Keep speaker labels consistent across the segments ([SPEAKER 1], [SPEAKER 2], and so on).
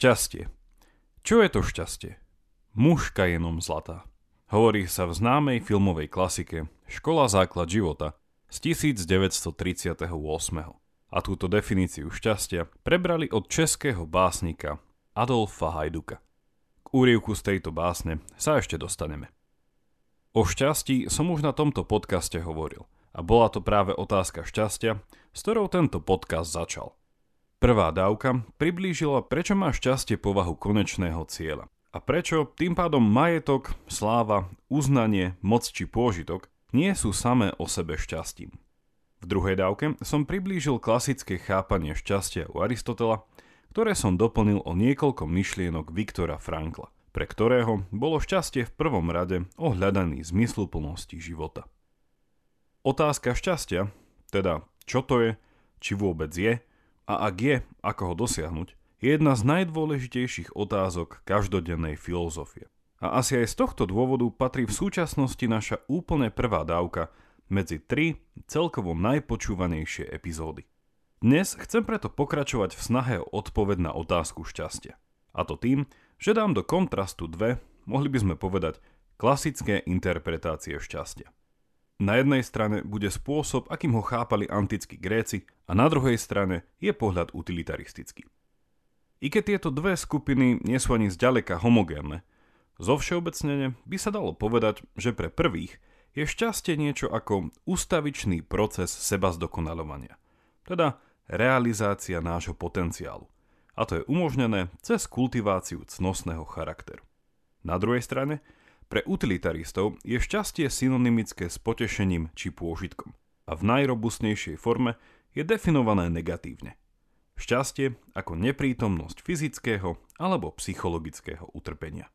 [SPEAKER 1] Šťastie. Čo je to šťastie? Mužka jenom zlatá. Hovorí sa v známej filmovej klasike Škola základ života z 1938. A túto definíciu šťastia prebrali od českého básnika Adolfa Hajduka. K úrievku z tejto básne sa ešte dostaneme. O šťastí som už na tomto podcaste hovoril a bola to práve otázka šťastia, s ktorou tento podcast začal. Prvá dávka priblížila, prečo má šťastie povahu konečného cieľa a prečo tým pádom majetok, sláva, uznanie, moc či pôžitok nie sú samé o sebe šťastím. V druhej dávke som priblížil klasické chápanie šťastia u Aristotela, ktoré som doplnil o niekoľko myšlienok Viktora Frankla, pre ktorého bolo šťastie v prvom rade o hľadaní zmysluplnosti života. Otázka šťastia, teda čo to je, či vôbec je, a ak je, ako ho dosiahnuť, je jedna z najdôležitejších otázok každodennej filozofie. A asi aj z tohto dôvodu patrí v súčasnosti naša úplne prvá dávka medzi tri celkovo najpočúvanejšie epizódy. Dnes chcem preto pokračovať v snahe o odpoveď na otázku šťastia. A to tým, že dám do kontrastu dve, mohli by sme povedať, klasické interpretácie šťastia. Na jednej strane bude spôsob, akým ho chápali antickí Gréci a na druhej strane je pohľad utilitaristický. I keď tieto dve skupiny nie sú ani zďaleka homogénne, zo všeobecnene by sa dalo povedať, že pre prvých je šťastie niečo ako ustavičný proces seba zdokonalovania, teda realizácia nášho potenciálu. A to je umožnené cez kultiváciu cnostného charakteru. Na druhej strane pre utilitaristov je šťastie synonymické s potešením či pôžitkom a v najrobustnejšej forme je definované negatívne. Šťastie ako neprítomnosť fyzického alebo psychologického utrpenia.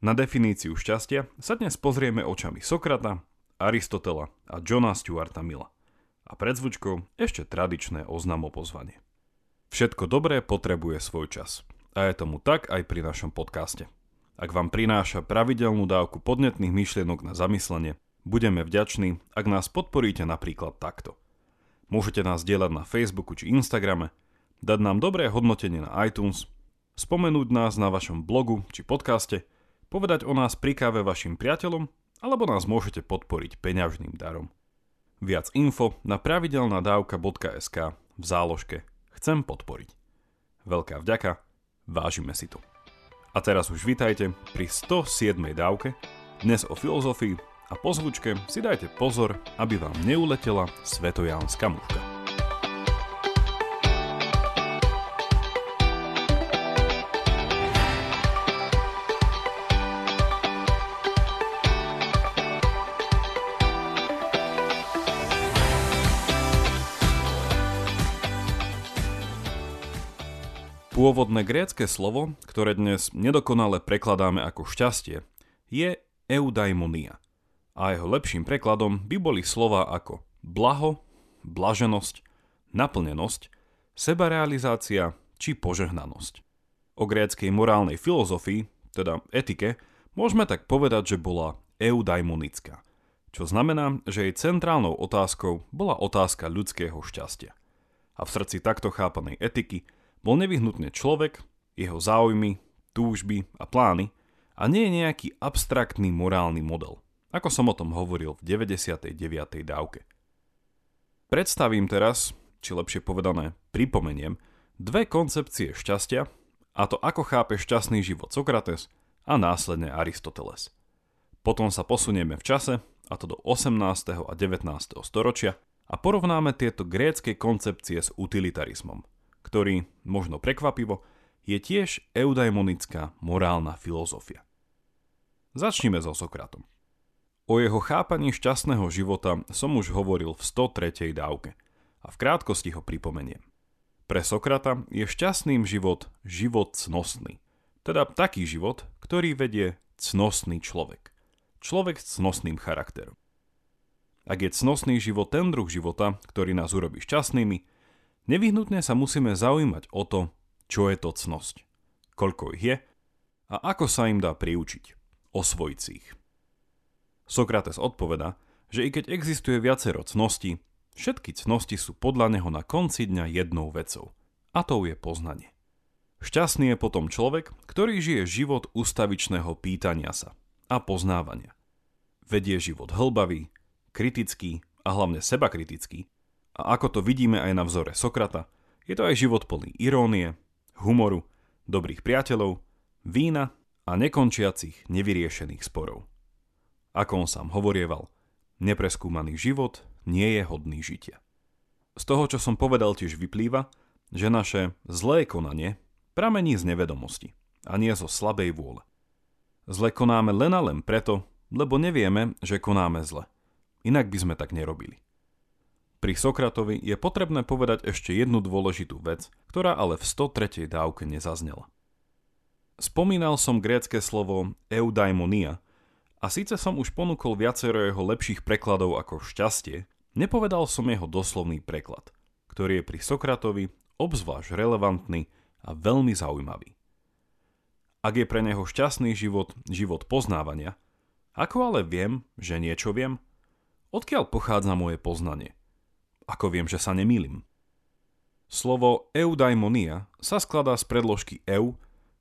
[SPEAKER 1] Na definíciu šťastia sa dnes pozrieme očami Sokrata, Aristotela a Johna Stuarta Milla. A pred zvučkou ešte tradičné oznamopozvanie. Všetko dobré potrebuje svoj čas. A je tomu tak aj pri našom podcaste. Ak vám prináša pravidelnú dávku podnetných myšlienok na zamyslenie, budeme vďační, ak nás podporíte napríklad takto. Môžete nás dielať na Facebooku či Instagrame, dať nám dobré hodnotenie na iTunes, spomenúť nás na vašom blogu či podcaste, povedať o nás pri káve vašim priateľom, alebo nás môžete podporiť peňažným darom. Viac info na pravidelnadavka.sk v záložke Chcem podporiť. Veľká vďaka, vážime si to. A teraz už vitajte pri 107. dávke, dnes o filozofii a po zvučke si dajte pozor, aby vám neuletela svetojánska muška. Pôvodné grécke slovo, ktoré dnes nedokonale prekladáme ako šťastie, je eudaimonia. A jeho lepším prekladom by boli slova ako blaho, blaženosť, naplnenosť, sebarealizácia či požehnanosť. O gréckej morálnej filozofii, teda etike, môžeme tak povedať, že bola eudaimonická, čo znamená, že jej centrálnou otázkou bola otázka ľudského šťastia. A v srdci takto chápanej etiky bol nevyhnutne človek, jeho záujmy, túžby a plány a nie je nejaký abstraktný morálny model, ako som o tom hovoril v 99. dávke. Predstavím teraz, či lepšie povedané pripomeniem, dve koncepcie šťastia, a to ako chápe šťastný život Sokrates a následne Aristoteles. Potom sa posunieme v čase, a to do 18. a 19. storočia, a porovnáme tieto grécké koncepcie s utilitarizmom – ktorý, možno prekvapivo, je tiež eudaimonická morálna filozofia. Začnime so Sokratom. O jeho chápaní šťastného života som už hovoril v 103. dávke a v krátkosti ho pripomeniem. Pre Sokrata je šťastným život život cnostný, teda taký život, ktorý vedie cnostný človek. Človek s cnostným charakterom. Ak je cnostný život ten druh života, ktorý nás urobí šťastnými, Nevyhnutne sa musíme zaujímať o to, čo je to cnosť, koľko ich je a ako sa im dá priučiť, osvojiť si ich. Sokrates odpoveda, že i keď existuje viacero cností, všetky cnosti sú podľa neho na konci dňa jednou vecou, a to je poznanie. Šťastný je potom človek, ktorý žije život ustavičného pýtania sa a poznávania. Vedie život hlbavý, kritický a hlavne seba kritický. A ako to vidíme aj na vzore Sokrata, je to aj život plný irónie, humoru, dobrých priateľov, vína a nekončiacich nevyriešených sporov. Ako on sám hovorieval, nepreskúmaný život nie je hodný žitia. Z toho, čo som povedal, tiež vyplýva, že naše zlé konanie pramení z nevedomosti a nie zo slabej vôle. Zle konáme len a len preto, lebo nevieme, že konáme zle. Inak by sme tak nerobili. Pri Sokratovi je potrebné povedať ešte jednu dôležitú vec, ktorá ale v 103. dávke nezaznela. Spomínal som grécke slovo eudaimonia a síce som už ponúkol viacero jeho lepších prekladov ako šťastie, nepovedal som jeho doslovný preklad, ktorý je pri Sokratovi obzvlášť relevantný a veľmi zaujímavý. Ak je pre neho šťastný život život poznávania, ako ale viem, že niečo viem? Odkiaľ pochádza moje poznanie? Ako viem, že sa nemýlim? Slovo eudaimonia sa skladá z predložky eu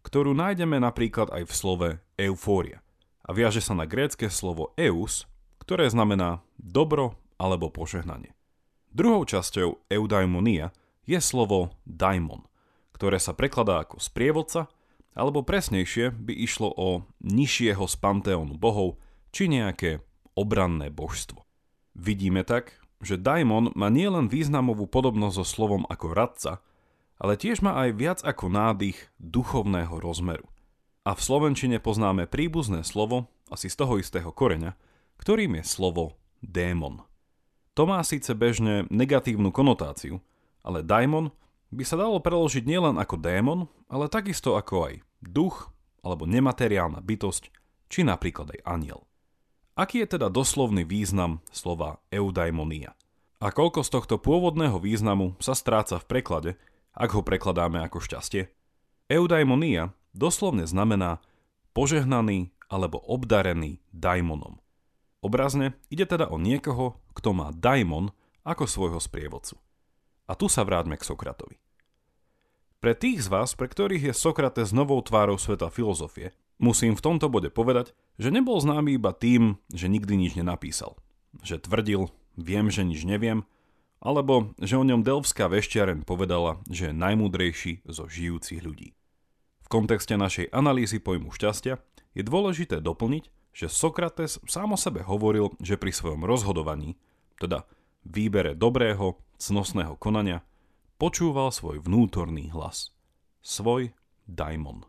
[SPEAKER 1] ktorú nájdeme napríklad aj v slove eufória a viaže sa na grécke slovo eus, ktoré znamená dobro alebo požehnanie. Druhou časťou eudaimonia je slovo daimon, ktoré sa prekladá ako sprievodca, alebo presnejšie by išlo o nižšieho z panteónu bohov, či nejaké obranné božstvo. Vidíme tak, že daimon má nielen významovú podobnosť so slovom ako radca, ale tiež má aj viac ako nádych duchovného rozmeru. A v slovenčine poznáme príbuzné slovo, asi z toho istého koreňa, ktorým je slovo démon. To má síce bežne negatívnu konotáciu, ale daimon by sa dalo preložiť nielen ako démon, ale takisto ako aj duch alebo nemateriálna bytosť, či napríklad aj aniel. Aký je teda doslovný význam slova eudaimonia? A koľko z tohto pôvodného významu sa stráca v preklade, ak ho prekladáme ako šťastie. Eudaimonia doslovne znamená požehnaný alebo obdarený daimonom. Obrazne ide teda o niekoho, kto má daimon ako svojho sprievodcu. A tu sa vráťme k Sokratovi. Pre tých z vás, pre ktorých je Sokrates novou tvárou sveta filozofie, musím v tomto bode povedať, že nebol známy iba tým, že nikdy nič nenapísal. Že tvrdil, viem, že nič neviem alebo že o ňom delvská veštiaren povedala, že je najmúdrejší zo žijúcich ľudí. V kontexte našej analýzy pojmu šťastia je dôležité doplniť, že Sokrates sám o sebe hovoril, že pri svojom rozhodovaní, teda výbere dobrého, cnostného konania, počúval svoj vnútorný hlas. Svoj daimon.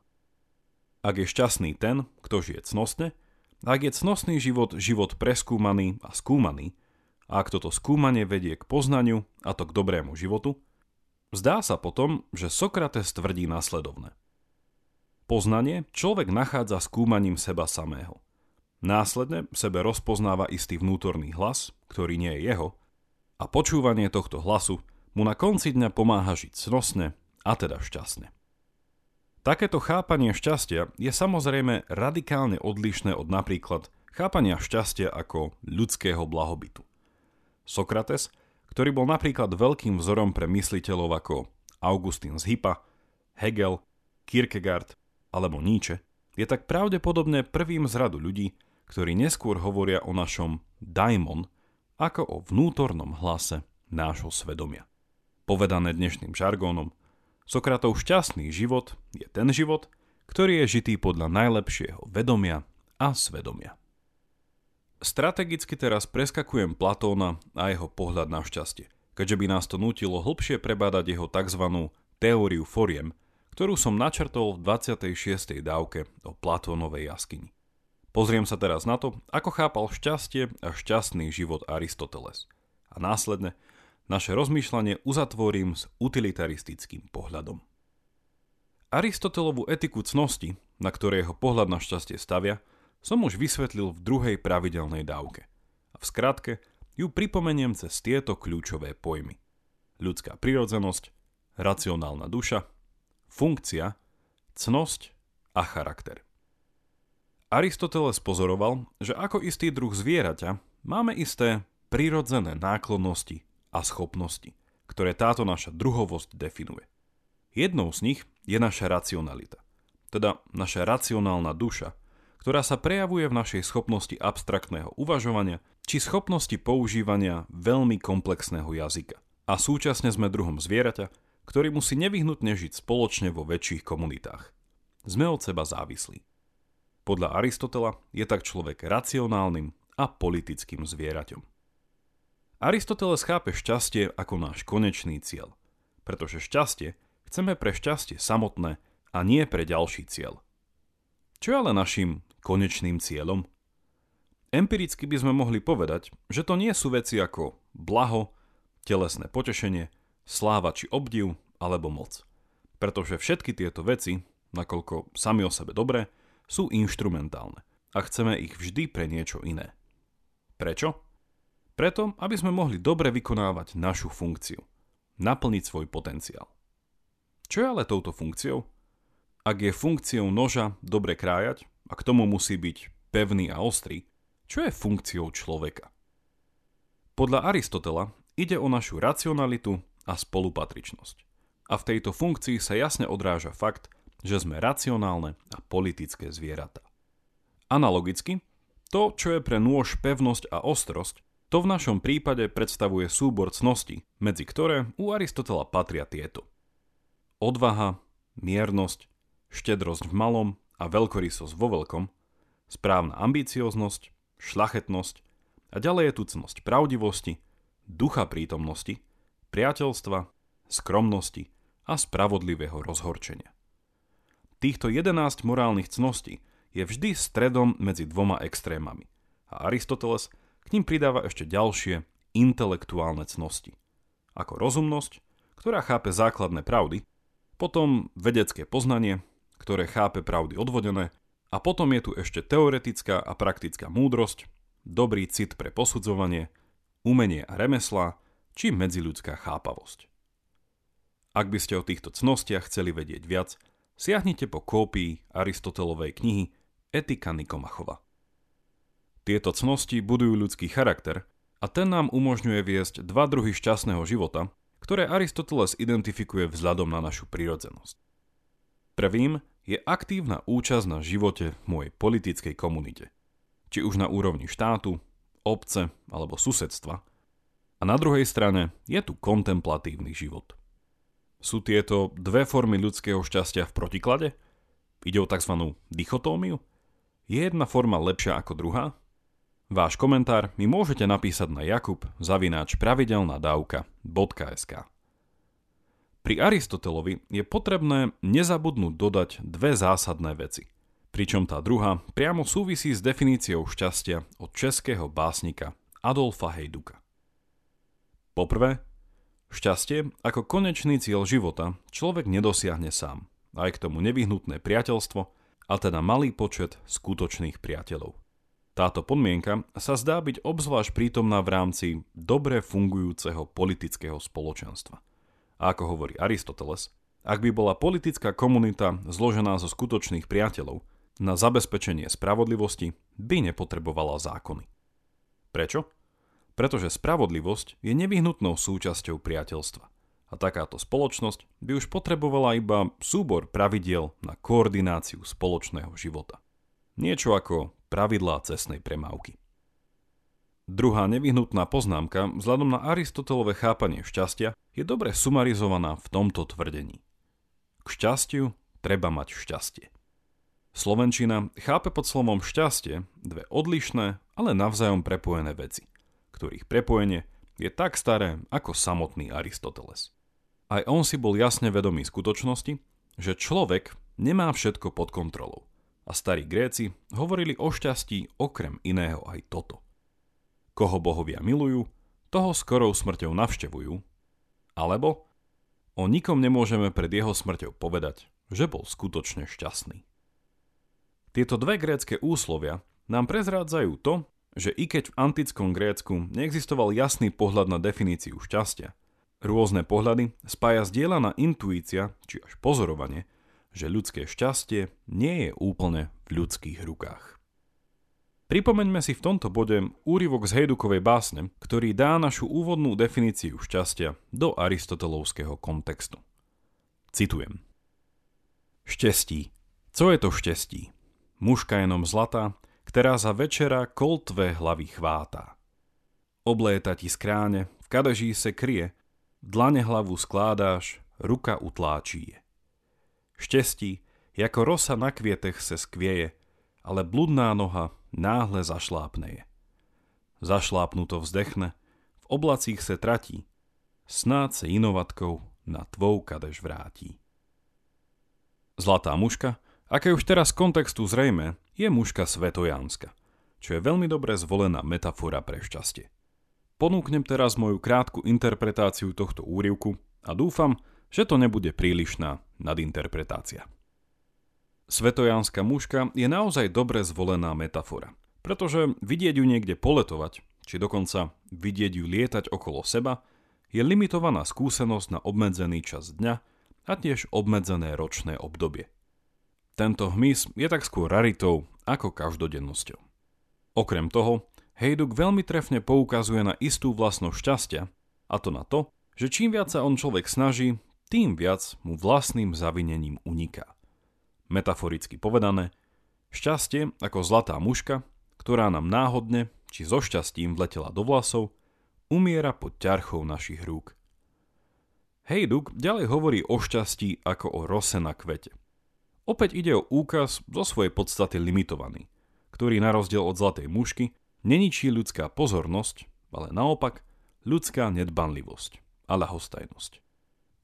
[SPEAKER 1] Ak je šťastný ten, kto žije cnostne, ak je cnostný život život preskúmaný a skúmaný, a ak toto skúmanie vedie k poznaniu, a to k dobrému životu, zdá sa potom, že Sokrates tvrdí následovné. Poznanie človek nachádza skúmaním seba samého. Následne v sebe rozpoznáva istý vnútorný hlas, ktorý nie je jeho, a počúvanie tohto hlasu mu na konci dňa pomáha žiť snosne a teda šťastne. Takéto chápanie šťastia je samozrejme radikálne odlišné od napríklad chápania šťastia ako ľudského blahobytu. Sokrates, ktorý bol napríklad veľkým vzorom pre mysliteľov ako Augustín z Hypa, Hegel, Kierkegaard alebo Nietzsche, je tak pravdepodobne prvým z radu ľudí, ktorí neskôr hovoria o našom daimon ako o vnútornom hlase nášho svedomia. Povedané dnešným žargónom, Sokratov šťastný život je ten život, ktorý je žitý podľa najlepšieho vedomia a svedomia. Strategicky teraz preskakujem Platóna a jeho pohľad na šťastie, keďže by nás to nutilo hlbšie prebádať jeho tzv. teóriu foriem, ktorú som načrtol v 26. dávke o Platónovej jaskyni. Pozriem sa teraz na to, ako chápal šťastie a šťastný život Aristoteles. A následne naše rozmýšľanie uzatvorím s utilitaristickým pohľadom. Aristotelovú etiku cnosti, na ktorej jeho pohľad na šťastie stavia, som už vysvetlil v druhej pravidelnej dávke. A v skratke ju pripomeniem cez tieto kľúčové pojmy. Ľudská prirodzenosť, racionálna duša, funkcia, cnosť a charakter. Aristoteles pozoroval, že ako istý druh zvieraťa máme isté prirodzené náklonnosti a schopnosti, ktoré táto naša druhovosť definuje. Jednou z nich je naša racionalita, teda naša racionálna duša, ktorá sa prejavuje v našej schopnosti abstraktného uvažovania či schopnosti používania veľmi komplexného jazyka. A súčasne sme druhom zvieraťa, ktorý musí nevyhnutne žiť spoločne vo väčších komunitách. Sme od seba závislí. Podľa Aristotela je tak človek racionálnym a politickým zvieraťom. Aristoteles chápe šťastie ako náš konečný cieľ, pretože šťastie chceme pre šťastie samotné a nie pre ďalší cieľ. Čo je ale našim konečným cieľom? Empiricky by sme mohli povedať, že to nie sú veci ako blaho, telesné potešenie, sláva či obdiv alebo moc. Pretože všetky tieto veci, nakoľko sami o sebe dobré, sú inštrumentálne a chceme ich vždy pre niečo iné. Prečo? Preto, aby sme mohli dobre vykonávať našu funkciu, naplniť svoj potenciál. Čo je ale touto funkciou? Ak je funkciou noža dobre krájať a k tomu musí byť pevný a ostrý, čo je funkciou človeka? Podľa Aristotela ide o našu racionalitu a spolupatričnosť. A v tejto funkcii sa jasne odráža fakt, že sme racionálne a politické zvieratá. Analogicky, to, čo je pre nôž pevnosť a ostrosť, to v našom prípade predstavuje súbor cností, medzi ktoré u Aristotela patria tieto. Odvaha, miernosť, štedrosť v malom a veľkorysosť vo veľkom, správna ambicioznosť, šlachetnosť a ďalej je tu cnosť pravdivosti, ducha prítomnosti, priateľstva, skromnosti a spravodlivého rozhorčenia. Týchto 11 morálnych cností je vždy stredom medzi dvoma extrémami a Aristoteles k ním pridáva ešte ďalšie intelektuálne cnosti, ako rozumnosť, ktorá chápe základné pravdy, potom vedecké poznanie, ktoré chápe pravdy odvodené, a potom je tu ešte teoretická a praktická múdrosť, dobrý cit pre posudzovanie, umenie a remesla, či medziľudská chápavosť. Ak by ste o týchto cnostiach chceli vedieť viac, siahnite po kópii Aristotelovej knihy Etika Nikomachova. Tieto cnosti budujú ľudský charakter a ten nám umožňuje viesť dva druhy šťastného života, ktoré Aristoteles identifikuje vzhľadom na našu prirodzenosť. Prvým je aktívna účasť na živote v mojej politickej komunite, či už na úrovni štátu, obce alebo susedstva. A na druhej strane je tu kontemplatívny život – sú tieto dve formy ľudského šťastia v protiklade? Ide o tzv. dichotómiu? Je jedna forma lepšia ako druhá? Váš komentár mi môžete napísať na jakub zavináč pravidelnadavka.sk Pri Aristotelovi je potrebné nezabudnúť dodať dve zásadné veci, pričom tá druhá priamo súvisí s definíciou šťastia od českého básnika Adolfa Hejduka. Poprvé, Šťastie ako konečný cieľ života človek nedosiahne sám. Aj k tomu nevyhnutné priateľstvo, a teda malý počet skutočných priateľov. Táto podmienka sa zdá byť obzvlášť prítomná v rámci dobre fungujúceho politického spoločenstva. A ako hovorí Aristoteles, ak by bola politická komunita zložená zo skutočných priateľov, na zabezpečenie spravodlivosti by nepotrebovala zákony. Prečo? pretože spravodlivosť je nevyhnutnou súčasťou priateľstva. A takáto spoločnosť by už potrebovala iba súbor pravidiel na koordináciu spoločného života. Niečo ako pravidlá cestnej premávky. Druhá nevyhnutná poznámka vzhľadom na Aristotelové chápanie šťastia je dobre sumarizovaná v tomto tvrdení. K šťastiu treba mať šťastie. Slovenčina chápe pod slovom šťastie dve odlišné, ale navzájom prepojené veci – ktorých prepojenie je tak staré ako samotný Aristoteles. Aj on si bol jasne vedomý skutočnosti, že človek nemá všetko pod kontrolou. A starí Gréci hovorili o šťastí okrem iného aj toto. Koho bohovia milujú, toho skorou smrťou navštevujú, alebo o nikom nemôžeme pred jeho smrťou povedať, že bol skutočne šťastný. Tieto dve grécké úslovia nám prezrádzajú to, že i keď v antickom Grécku neexistoval jasný pohľad na definíciu šťastia, rôzne pohľady spája zdieľaná intuícia, či až pozorovanie, že ľudské šťastie nie je úplne v ľudských rukách. Pripomeňme si v tomto bode úryvok z Hejdukovej básne, ktorý dá našu úvodnú definíciu šťastia do aristotelovského kontextu. Citujem. Štěstí. Co je to štěstí? Mužka jenom zlata, která za večera kol tvé hlavy chvátá. Obléta ti skráne, v kadeží se kryje, dlane hlavu skládáš, ruka utláčí je. Štěstí, jako rosa na kvietech se skvieje, ale bludná noha náhle zašlápne je. Zašlápnuto vzdechne, v oblacích se tratí, snáď se inovatkou na tvou kadež vrátí. Zlatá muška, aké už teraz z kontextu zrejme, je muška svetojánska, čo je veľmi dobre zvolená metafora pre šťastie. Ponúknem teraz moju krátku interpretáciu tohto úrivku a dúfam, že to nebude prílišná nadinterpretácia. Svetojánska muška je naozaj dobre zvolená metafora, pretože vidieť ju niekde poletovať, či dokonca vidieť ju lietať okolo seba, je limitovaná skúsenosť na obmedzený čas dňa a tiež obmedzené ročné obdobie. Tento hmyz je tak skôr raritou ako každodennosťou. Okrem toho, Hejduk veľmi trefne poukazuje na istú vlastnosť šťastia, a to na to, že čím viac sa on človek snaží, tým viac mu vlastným zavinením uniká. Metaforicky povedané, šťastie ako zlatá muška, ktorá nám náhodne či so šťastím vletela do vlasov, umiera pod ťarchou našich rúk. Hejduk ďalej hovorí o šťastí ako o rose na kvete. Opäť ide o úkaz zo svojej podstaty limitovaný, ktorý na rozdiel od zlatej mušky neničí ľudská pozornosť, ale naopak ľudská nedbanlivosť a ľahostajnosť.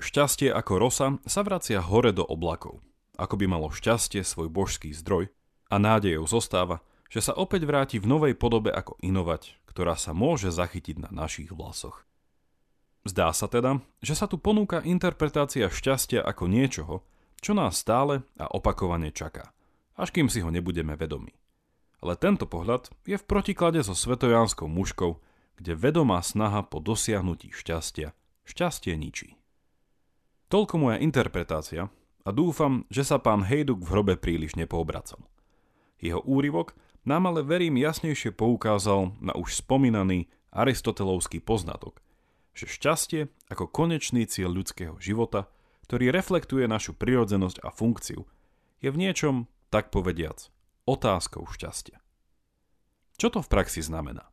[SPEAKER 1] Šťastie ako rosa sa vracia hore do oblakov, ako by malo šťastie svoj božský zdroj a nádejou zostáva, že sa opäť vráti v novej podobe ako inovať, ktorá sa môže zachytiť na našich vlasoch. Zdá sa teda, že sa tu ponúka interpretácia šťastia ako niečoho, čo nás stále a opakovane čaká, až kým si ho nebudeme vedomi. Ale tento pohľad je v protiklade so svetojánskou mužkou, kde vedomá snaha po dosiahnutí šťastia šťastie ničí. Toľko moja interpretácia a dúfam, že sa pán Hejduk v hrobe príliš nepoobracal. Jeho úryvok nám ale verím jasnejšie poukázal na už spomínaný aristotelovský poznatok – že šťastie ako konečný cieľ ľudského života, ktorý reflektuje našu prirodzenosť a funkciu, je v niečom, tak povediac, otázkou šťastia. Čo to v praxi znamená?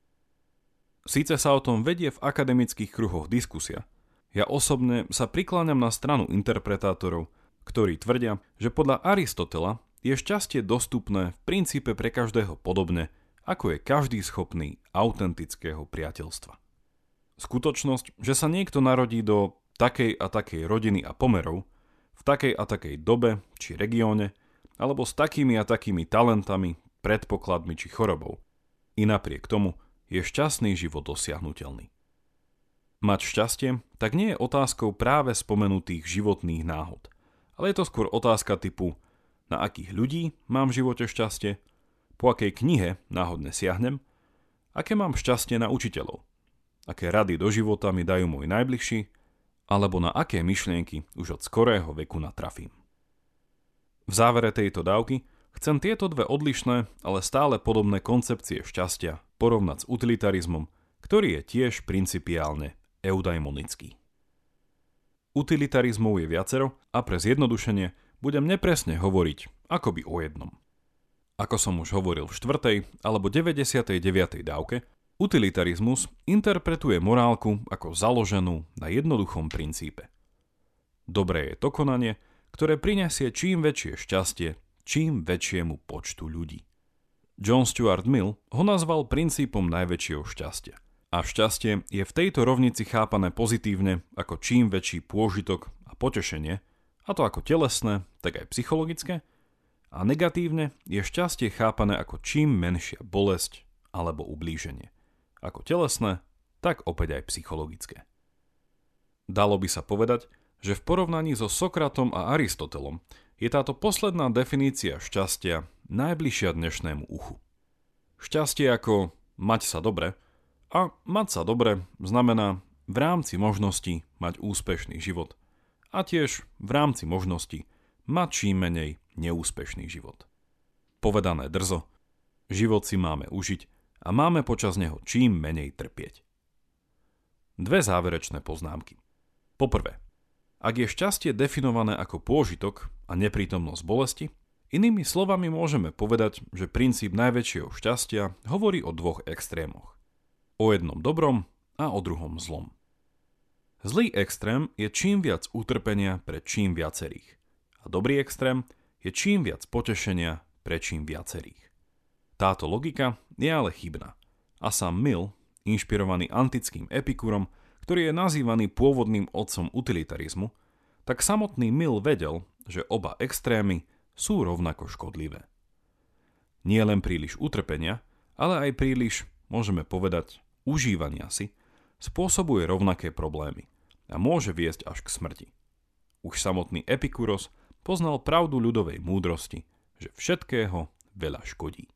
[SPEAKER 1] Síce sa o tom vedie v akademických kruhoch diskusia, ja osobne sa prikláňam na stranu interpretátorov, ktorí tvrdia, že podľa Aristotela je šťastie dostupné v princípe pre každého podobne, ako je každý schopný autentického priateľstva. Skutočnosť, že sa niekto narodí do takej a takej rodiny a pomerov, v takej a takej dobe či regióne, alebo s takými a takými talentami, predpokladmi či chorobou. I napriek tomu je šťastný život dosiahnutelný. Mať šťastie tak nie je otázkou práve spomenutých životných náhod, ale je to skôr otázka typu na akých ľudí mám v živote šťastie, po akej knihe náhodne siahnem, aké mám šťastie na učiteľov, aké rady do života mi dajú môj najbližší, alebo na aké myšlienky už od skorého veku natrafím. V závere tejto dávky chcem tieto dve odlišné, ale stále podobné koncepcie šťastia porovnať s utilitarizmom, ktorý je tiež principiálne eudaimonický. Utilitarizmov je viacero a pre zjednodušenie budem nepresne hovoriť akoby o jednom. Ako som už hovoril v 4. alebo 99. dávke, Utilitarizmus interpretuje morálku ako založenú na jednoduchom princípe. Dobré je to konanie, ktoré prinesie čím väčšie šťastie čím väčšiemu počtu ľudí. John Stuart Mill ho nazval princípom najväčšieho šťastia. A šťastie je v tejto rovnici chápané pozitívne ako čím väčší pôžitok a potešenie, a to ako telesné, tak aj psychologické, a negatívne je šťastie chápané ako čím menšia bolesť alebo ublíženie ako telesné, tak opäť aj psychologické. Dalo by sa povedať, že v porovnaní so Sokratom a Aristotelom je táto posledná definícia šťastia najbližšia dnešnému uchu. Šťastie ako mať sa dobre a mať sa dobre znamená v rámci možností mať úspešný život a tiež v rámci možností mať čím menej neúspešný život. Povedané drzo, život si máme užiť a máme počas neho čím menej trpieť. Dve záverečné poznámky. Poprvé, Ak je šťastie definované ako pôžitok a neprítomnosť bolesti, inými slovami môžeme povedať, že princíp najväčšieho šťastia hovorí o dvoch extrémoch. O jednom dobrom a o druhom zlom. Zlý extrém je čím viac utrpenia pre čím viacerých. A dobrý extrém je čím viac potešenia pre čím viacerých. Táto logika je ale chybná. A sám Mill, inšpirovaný antickým epikurom, ktorý je nazývaný pôvodným otcom utilitarizmu, tak samotný Mill vedel, že oba extrémy sú rovnako škodlivé. Nie len príliš utrpenia, ale aj príliš, môžeme povedať, užívania si, spôsobuje rovnaké problémy a môže viesť až k smrti. Už samotný Epikuros poznal pravdu ľudovej múdrosti, že všetkého veľa škodí.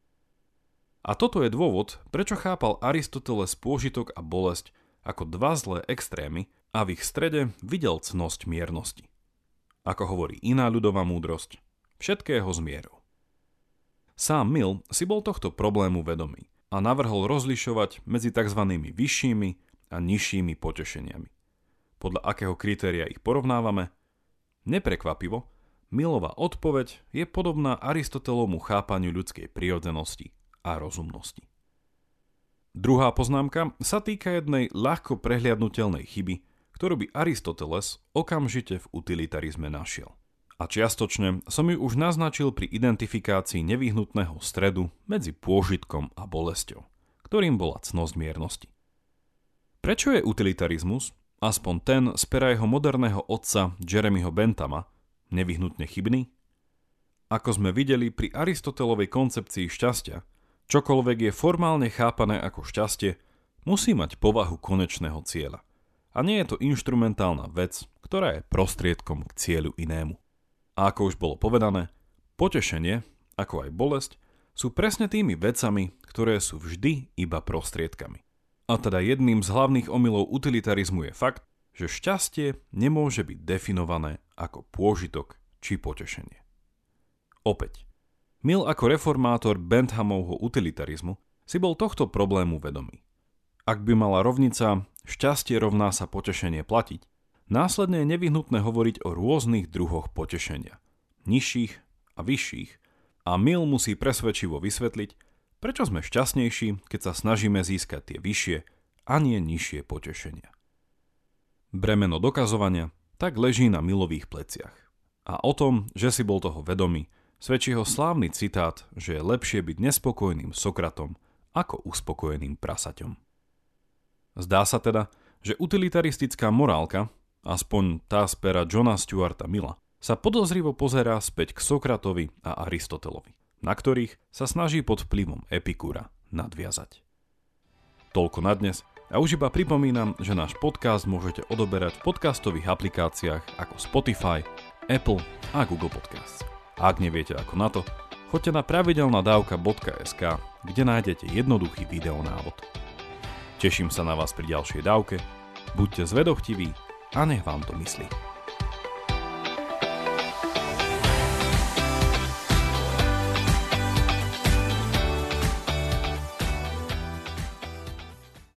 [SPEAKER 1] A toto je dôvod, prečo chápal Aristoteles pôžitok a bolesť ako dva zlé extrémy a v ich strede videl cnosť miernosti. Ako hovorí iná ľudová múdrosť, všetkého z mierou. Sám Mill si bol tohto problému vedomý a navrhol rozlišovať medzi tzv. vyššími a nižšími potešeniami. Podľa akého kritéria ich porovnávame? Neprekvapivo, Milová odpoveď je podobná Aristotelovmu chápaniu ľudskej prirodzenosti a rozumnosti. Druhá poznámka sa týka jednej ľahko prehliadnutelnej chyby, ktorú by Aristoteles okamžite v utilitarizme našiel – a čiastočne som ju už naznačil pri identifikácii nevyhnutného stredu medzi pôžitkom a bolesťou, ktorým bola cnosť miernosti. Prečo je utilitarizmus, aspoň ten z pera jeho moderného otca Jeremyho Bentama, nevyhnutne chybný? Ako sme videli pri Aristotelovej koncepcii šťastia, čokoľvek je formálne chápané ako šťastie, musí mať povahu konečného cieľa. A nie je to inštrumentálna vec, ktorá je prostriedkom k cieľu inému. A ako už bolo povedané, potešenie, ako aj bolesť, sú presne tými vecami, ktoré sú vždy iba prostriedkami. A teda jedným z hlavných omylov utilitarizmu je fakt, že šťastie nemôže byť definované ako pôžitok či potešenie. Opäť, Mill ako reformátor Benthamovho utilitarizmu si bol tohto problému vedomý. Ak by mala rovnica šťastie rovná sa potešenie platiť, Následne je nevyhnutné hovoriť o rôznych druhoch potešenia, nižších a vyšších, a Mill musí presvedčivo vysvetliť, prečo sme šťastnejší, keď sa snažíme získať tie vyššie a nie nižšie potešenia. Bremeno dokazovania tak leží na Milových pleciach. A o tom, že si bol toho vedomý, svedčí ho slávny citát, že je lepšie byť nespokojným Sokratom ako uspokojeným prasaťom. Zdá sa teda, že utilitaristická morálka aspoň tá z pera Johna Stuarta Milla, sa podozrivo pozerá späť k Sokratovi a Aristotelovi, na ktorých sa snaží pod vplyvom Epikúra nadviazať. Toľko na dnes a už iba pripomínam, že náš podcast môžete odoberať v podcastových aplikáciách ako Spotify, Apple a Google Podcasts. A ak neviete ako na to, choďte na pravidelnadavka.sk, kde nájdete jednoduchý videonávod. Teším sa na vás pri ďalšej dávke, buďte zvedochtiví a nech vám to myslí.